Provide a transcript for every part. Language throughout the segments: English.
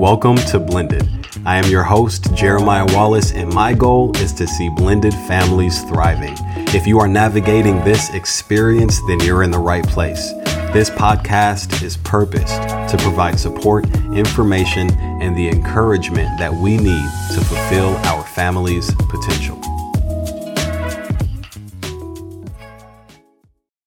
Welcome to Blended. I am your host, Jeremiah Wallace, and my goal is to see blended families thriving. If you are navigating this experience, then you're in the right place. This podcast is purposed to provide support, information, and the encouragement that we need to fulfill our family's potential.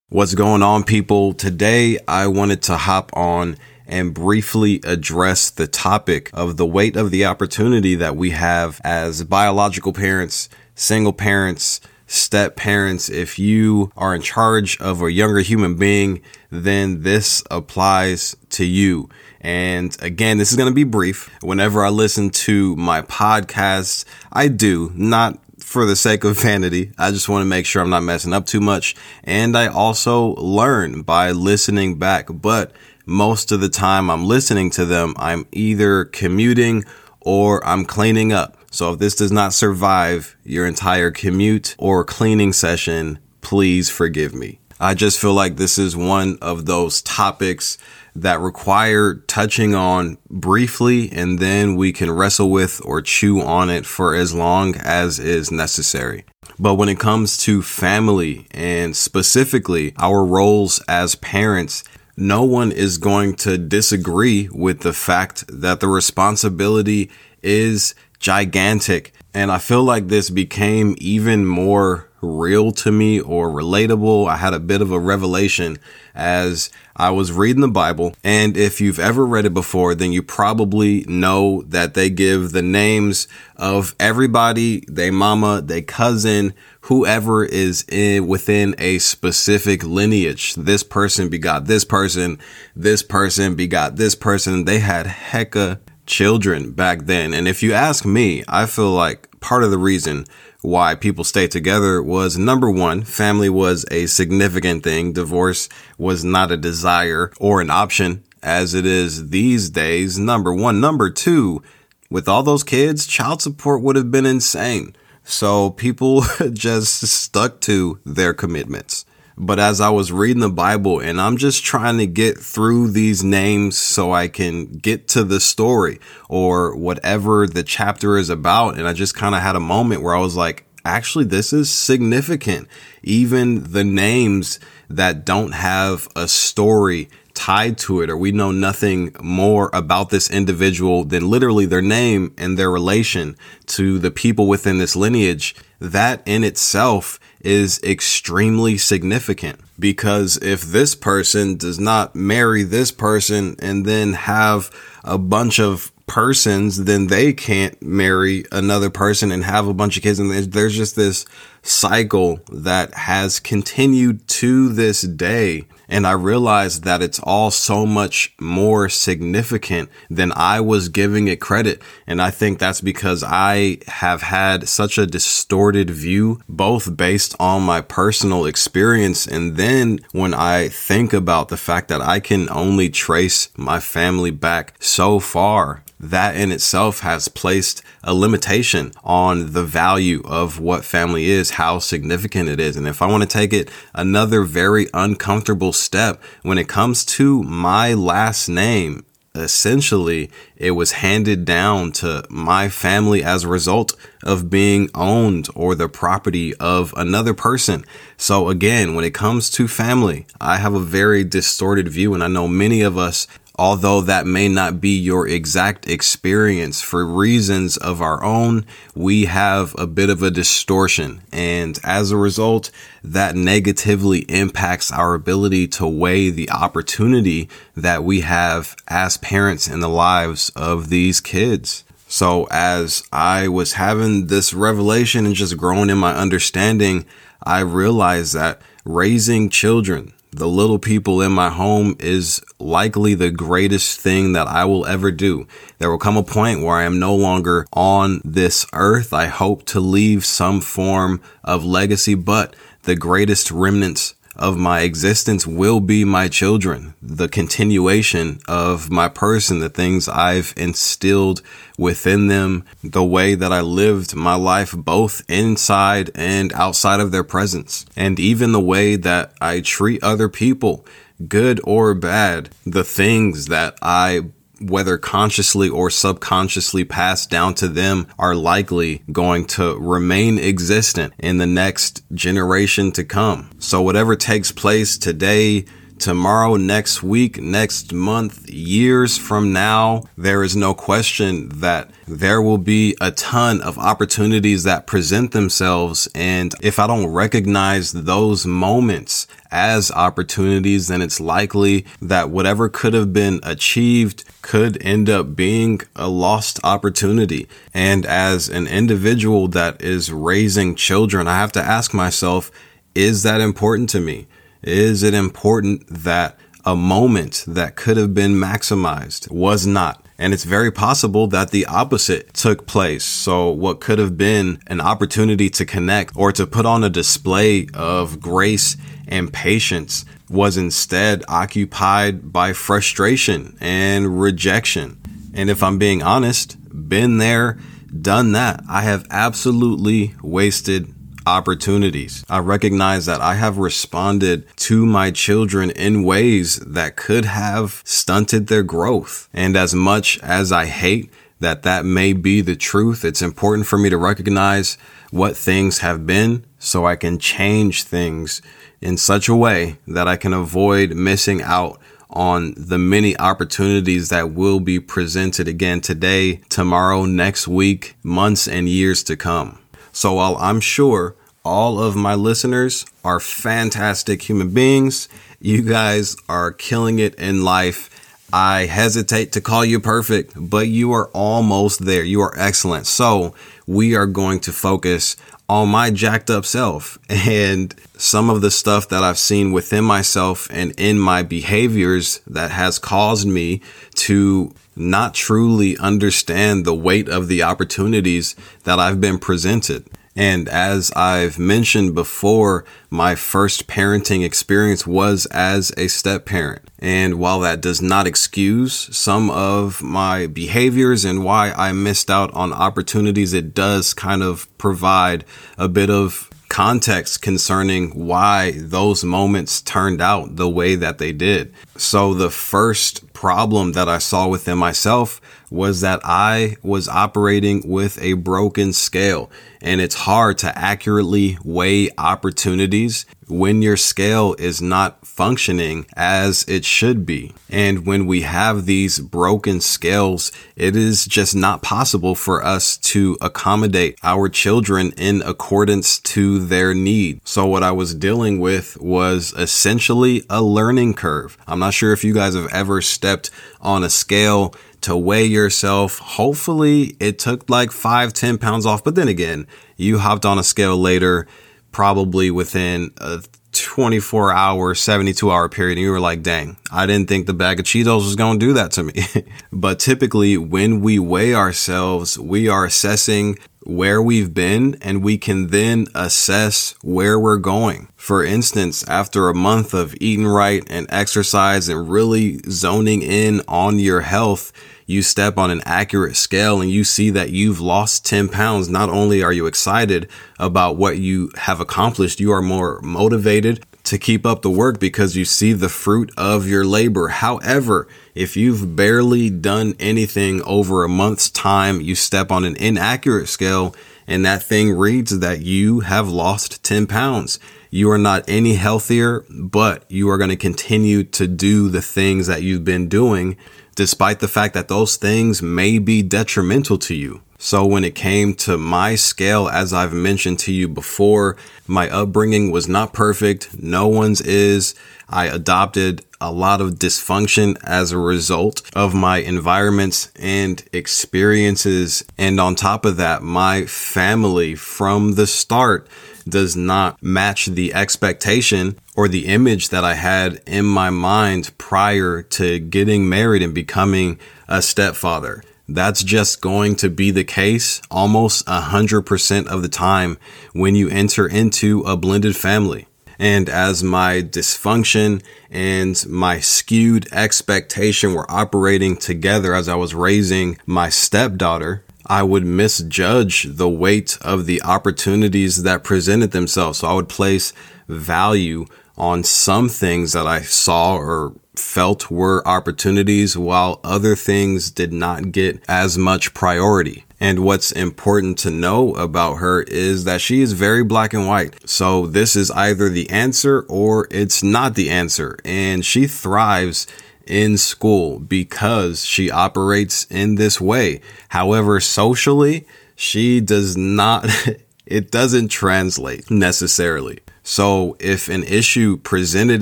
What's going on, people? Today, I wanted to hop on and briefly address the topic of the weight of the opportunity that we have as biological parents, single parents, step parents. If you are in charge of a younger human being, then this applies to you. And again, this is going to be brief. Whenever I listen to my podcasts, I do not for the sake of vanity. I just want to make sure I'm not messing up too much. And I also learn by listening back. But most of the time I'm listening to them, I'm either commuting or I'm cleaning up. So if this does not survive your entire commute or cleaning session, please forgive me. I just feel like this is one of those topics that require touching on briefly and then we can wrestle with or chew on it for as long as is necessary. But when it comes to family and specifically our roles as parents, no one is going to disagree with the fact that the responsibility is gigantic. And I feel like this became even more real to me or relatable. I had a bit of a revelation as I was reading the Bible. And if you've ever read it before, then you probably know that they give the names of everybody, they mama, they cousin, whoever is in within a specific lineage. This person begot this person, this person begot this person. They had hecka children back then. And if you ask me, I feel like part of the reason why people stayed together was number one, family was a significant thing. Divorce was not a desire or an option as it is these days. Number one. Number two, with all those kids, child support would have been insane. So people just stuck to their commitments. But as I was reading the Bible and I'm just trying to get through these names so I can get to the story or whatever the chapter is about. And I just kind of had a moment where I was like, actually, this is significant. Even the names that don't have a story tied to it or we know nothing more about this individual than literally their name and their relation to the people within this lineage, that in itself is extremely significant because if this person does not marry this person and then have a bunch of persons, then they can't marry another person and have a bunch of kids. And there's just this cycle that has continued to this day and I realized that it's all so much more significant than I was giving it credit. And I think that's because I have had such a distorted view, both based on my personal experience. And then when I think about the fact that I can only trace my family back so far that in itself has placed a limitation on the value of what family is, how significant it is. And if I want to take it another very uncomfortable step when it comes to my last name, essentially it was handed down to my family as a result of being owned or the property of another person. So again, when it comes to family, I have a very distorted view and I know many of us Although that may not be your exact experience for reasons of our own, we have a bit of a distortion. And as a result, that negatively impacts our ability to weigh the opportunity that we have as parents in the lives of these kids. So as I was having this revelation and just growing in my understanding, I realized that raising children, the little people in my home is likely the greatest thing that I will ever do. There will come a point where I am no longer on this earth. I hope to leave some form of legacy, but the greatest remnants of my existence will be my children, the continuation of my person, the things I've instilled within them, the way that I lived my life both inside and outside of their presence, and even the way that I treat other people, good or bad, the things that I whether consciously or subconsciously passed down to them are likely going to remain existent in the next generation to come. So whatever takes place today, tomorrow, next week, next month, years from now, there is no question that there will be a ton of opportunities that present themselves. And if I don't recognize those moments as opportunities, then it's likely that whatever could have been achieved could end up being a lost opportunity. And as an individual that is raising children, I have to ask myself, is that important to me? Is it important that a moment that could have been maximized was not? And it's very possible that the opposite took place. So what could have been an opportunity to connect or to put on a display of grace and patience was instead occupied by frustration and rejection. And if I'm being honest, been there, done that. I have absolutely wasted opportunities. I recognize that I have responded to my children in ways that could have stunted their growth. And as much as I hate that that may be the truth, it's important for me to recognize what things have been so I can change things in such a way that I can avoid missing out on the many opportunities that will be presented again today, tomorrow, next week, months, and years to come. So while I'm sure all of my listeners are fantastic human beings, you guys are killing it in life. I hesitate to call you perfect, but you are almost there. You are excellent. So we are going to focus on my jacked up self and some of the stuff that I've seen within myself and in my behaviors that has caused me to not truly understand the weight of the opportunities that I've been presented. And as I've mentioned before, my first parenting experience was as a step parent. And while that does not excuse some of my behaviors and why I missed out on opportunities, it does kind of provide a bit of context concerning why those moments turned out the way that they did. So the first problem that I saw within myself was that I was operating with a broken scale and it's hard to accurately weigh opportunities when your scale is not functioning as it should be. And when we have these broken scales, it is just not possible for us to accommodate our children in accordance to their need. So what I was dealing with was essentially a learning curve. I'm not sure if you guys have ever stepped on a scale to weigh yourself. Hopefully it took like five, 10 pounds off. But then again, you hopped on a scale later, probably within a 24 hour, 72 hour period. And you were like, dang, I didn't think the bag of Cheetos was going to do that to me. but typically when we weigh ourselves, we are assessing where we've been and we can then assess where we're going. For instance, after a month of eating right and exercise and really zoning in on your health, you step on an accurate scale and you see that you've lost 10 pounds, not only are you excited about what you have accomplished, you are more motivated to keep up the work because you see the fruit of your labor. However, if you've barely done anything over a month's time, you step on an inaccurate scale and that thing reads that you have lost 10 pounds. You are not any healthier, but you are going to continue to do the things that you've been doing despite the fact that those things may be detrimental to you. So when it came to my scale, as I've mentioned to you before, my upbringing was not perfect. No one's is. I adopted a lot of dysfunction as a result of my environments and experiences. And on top of that, my family from the start does not match the expectation or the image that I had in my mind prior to getting married and becoming a stepfather. That's just going to be the case almost a hundred percent of the time when you enter into a blended family. And as my dysfunction and my skewed expectation were operating together as I was raising my stepdaughter, I would misjudge the weight of the opportunities that presented themselves. So I would place value on some things that I saw or felt were opportunities while other things did not get as much priority. And what's important to know about her is that she is very black and white. So this is either the answer or it's not the answer. And she thrives in school because she operates in this way. However, socially, she does not, it doesn't translate necessarily. So if an issue presented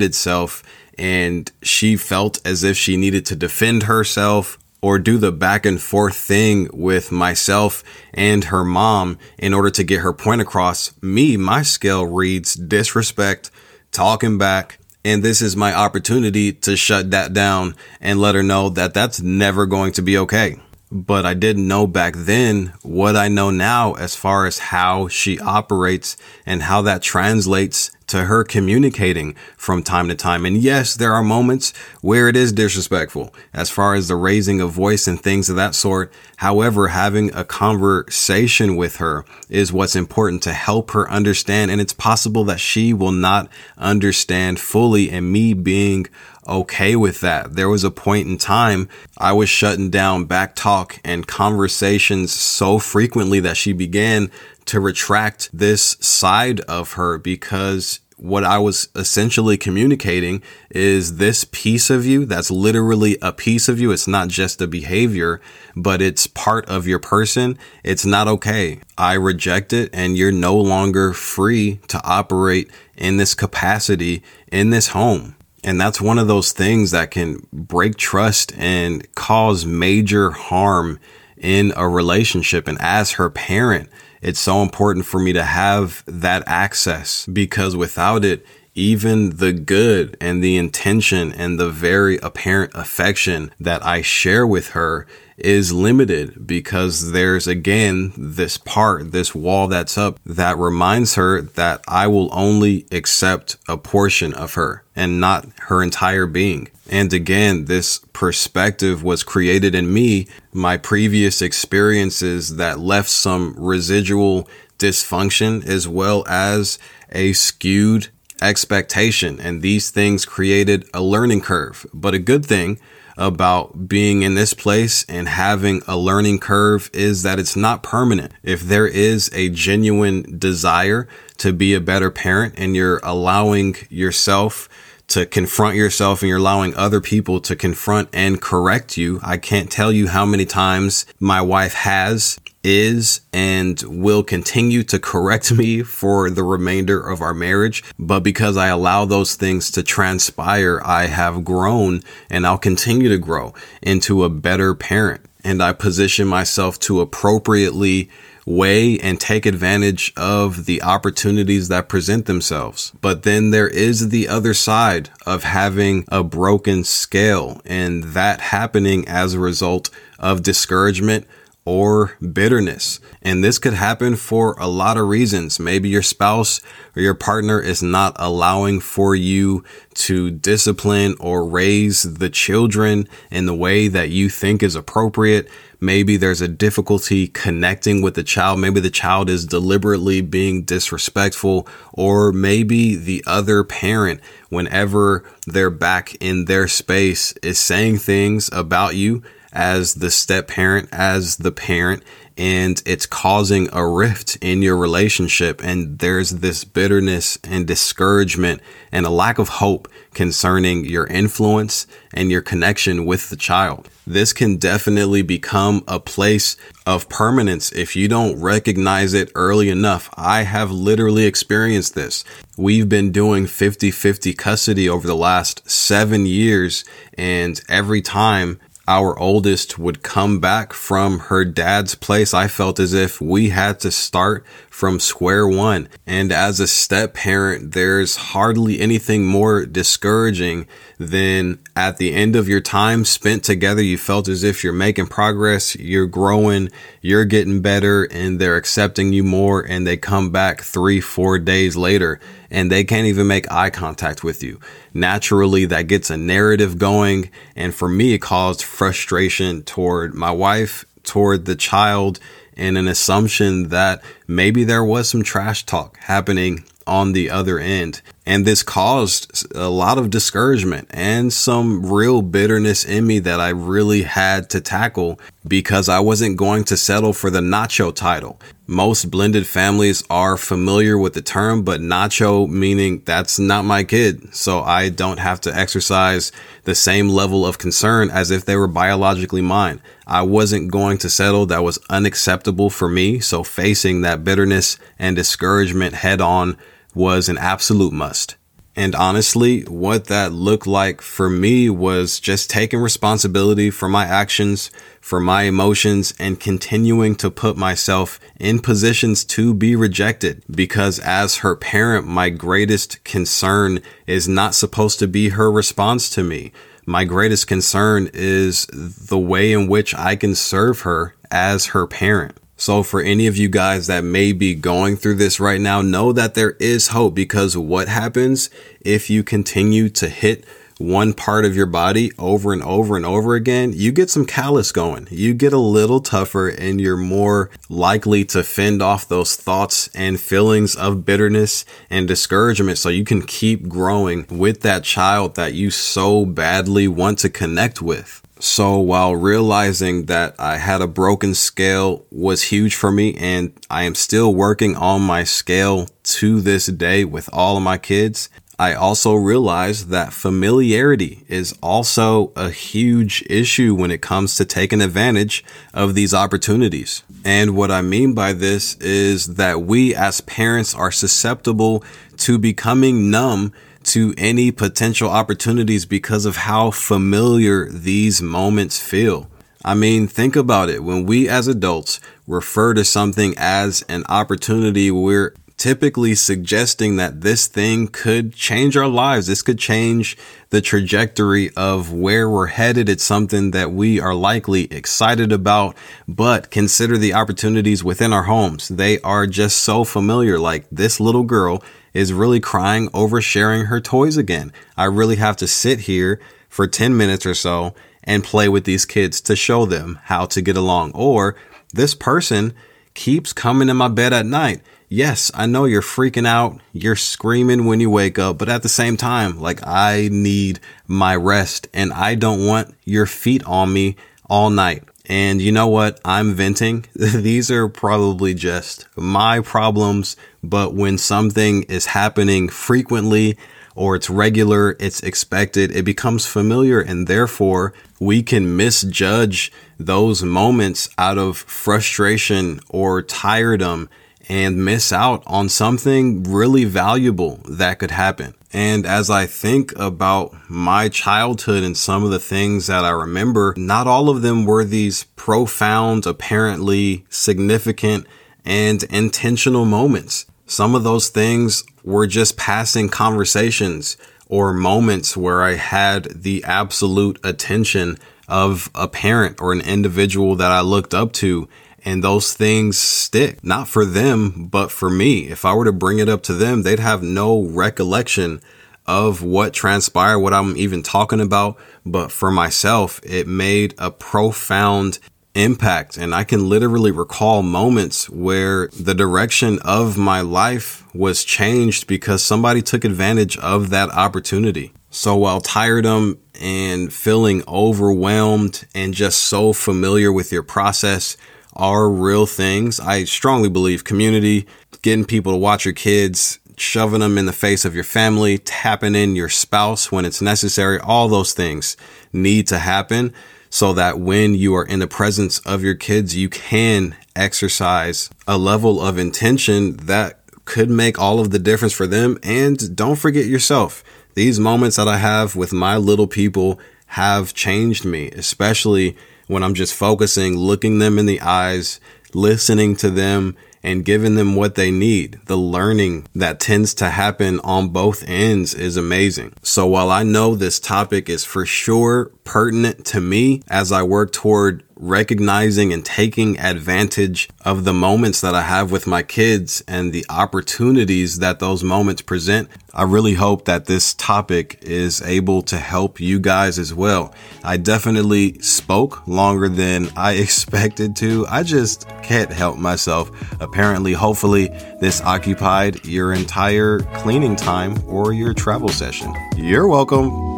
itself and she felt as if she needed to defend herself or do the back and forth thing with myself and her mom in order to get her point across, me, my scale reads disrespect, talking back, and this is my opportunity to shut that down and let her know that that's never going to be okay but I didn't know back then what I know now as far as how she operates and how that translates to her communicating from time to time. And yes, there are moments where it is disrespectful as far as the raising of voice and things of that sort. However, having a conversation with her is what's important to help her understand. And it's possible that she will not understand fully and me being okay with that. There was a point in time I was shutting down back talk and conversations so frequently that she began to retract this side of her because what I was essentially communicating is this piece of you that's literally a piece of you. It's not just a behavior, but it's part of your person. It's not okay. I reject it and you're no longer free to operate in this capacity in this home. And that's one of those things that can break trust and cause major harm in a relationship. And as her parent, it's so important for me to have that access because without it, even the good and the intention and the very apparent affection that I share with her is limited because there's again this part, this wall that's up that reminds her that I will only accept a portion of her and not her entire being. And again, this perspective was created in me, my previous experiences that left some residual dysfunction as well as a skewed expectation. And these things created a learning curve. But a good thing about being in this place and having a learning curve is that it's not permanent. If there is a genuine desire to be a better parent and you're allowing yourself to confront yourself and you're allowing other people to confront and correct you. I can't tell you how many times my wife has is and will continue to correct me for the remainder of our marriage. But because I allow those things to transpire, I have grown and I'll continue to grow into a better parent. And I position myself to appropriately weigh and take advantage of the opportunities that present themselves. But then there is the other side of having a broken scale and that happening as a result of discouragement or bitterness. And this could happen for a lot of reasons. Maybe your spouse or your partner is not allowing for you to discipline or raise the children in the way that you think is appropriate. Maybe there's a difficulty connecting with the child. Maybe the child is deliberately being disrespectful, or maybe the other parent, whenever they're back in their space, is saying things about you as the step parent, as the parent, and it's causing a rift in your relationship. And there's this bitterness and discouragement and a lack of hope concerning your influence and your connection with the child. This can definitely become a place of permanence if you don't recognize it early enough. I have literally experienced this. We've been doing 50 50 custody over the last seven years, and every time our oldest would come back from her dad's place, I felt as if we had to start from square one. And as a step parent, there's hardly anything more discouraging than at the end of your time spent together, you felt as if you're making progress, you're growing, you're getting better, and they're accepting you more. And they come back three, four days later and they can't even make eye contact with you. Naturally, that gets a narrative going. And for me, it caused frustration toward my wife, toward the child, and an assumption that maybe there was some trash talk happening on the other end. And this caused a lot of discouragement and some real bitterness in me that I really had to tackle because I wasn't going to settle for the nacho title. Most blended families are familiar with the term, but nacho meaning that's not my kid. So I don't have to exercise the same level of concern as if they were biologically mine. I wasn't going to settle. That was unacceptable for me. So facing that bitterness and discouragement head on was an absolute must. And honestly, what that looked like for me was just taking responsibility for my actions, for my emotions, and continuing to put myself in positions to be rejected. Because as her parent, my greatest concern is not supposed to be her response to me. My greatest concern is the way in which I can serve her as her parent. So for any of you guys that may be going through this right now, know that there is hope because what happens if you continue to hit one part of your body over and over and over again, you get some callus going. You get a little tougher and you're more likely to fend off those thoughts and feelings of bitterness and discouragement so you can keep growing with that child that you so badly want to connect with. So while realizing that I had a broken scale was huge for me and I am still working on my scale to this day with all of my kids, I also realized that familiarity is also a huge issue when it comes to taking advantage of these opportunities. And what I mean by this is that we as parents are susceptible to becoming numb to any potential opportunities because of how familiar these moments feel. I mean, think about it. When we as adults refer to something as an opportunity, we're typically suggesting that this thing could change our lives. This could change the trajectory of where we're headed. It's something that we are likely excited about, but consider the opportunities within our homes. They are just so familiar. Like this little girl is really crying over sharing her toys again. I really have to sit here for 10 minutes or so and play with these kids to show them how to get along. Or this person keeps coming in my bed at night. Yes, I know you're freaking out. You're screaming when you wake up, but at the same time, like I need my rest and I don't want your feet on me all night. And you know what? I'm venting. These are probably just my problems. But when something is happening frequently or it's regular, it's expected, it becomes familiar. And therefore we can misjudge those moments out of frustration or tiredom and miss out on something really valuable that could happen. And as I think about my childhood and some of the things that I remember, not all of them were these profound, apparently significant and intentional moments. Some of those things were just passing conversations or moments where I had the absolute attention of a parent or an individual that I looked up to and those things stick, not for them, but for me. If I were to bring it up to them, they'd have no recollection of what transpired, what I'm even talking about. But for myself, it made a profound impact. And I can literally recall moments where the direction of my life was changed because somebody took advantage of that opportunity. So while tiredom and feeling overwhelmed and just so familiar with your process, are real things. I strongly believe community, getting people to watch your kids, shoving them in the face of your family, tapping in your spouse when it's necessary, all those things need to happen so that when you are in the presence of your kids, you can exercise a level of intention that could make all of the difference for them. And don't forget yourself. These moments that I have with my little people have changed me, especially when I'm just focusing, looking them in the eyes, listening to them, and giving them what they need. The learning that tends to happen on both ends is amazing. So while I know this topic is for sure pertinent to me as I work toward recognizing and taking advantage of the moments that I have with my kids and the opportunities that those moments present. I really hope that this topic is able to help you guys as well. I definitely spoke longer than I expected to. I just can't help myself. Apparently, hopefully, this occupied your entire cleaning time or your travel session. You're welcome.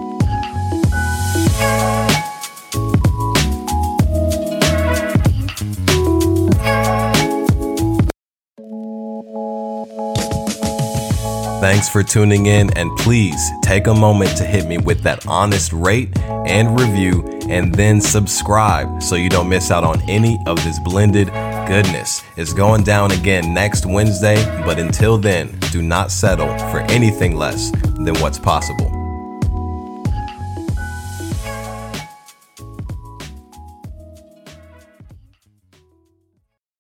Thanks for tuning in, and please take a moment to hit me with that honest rate and review, and then subscribe so you don't miss out on any of this blended goodness. It's going down again next Wednesday, but until then, do not settle for anything less than what's possible.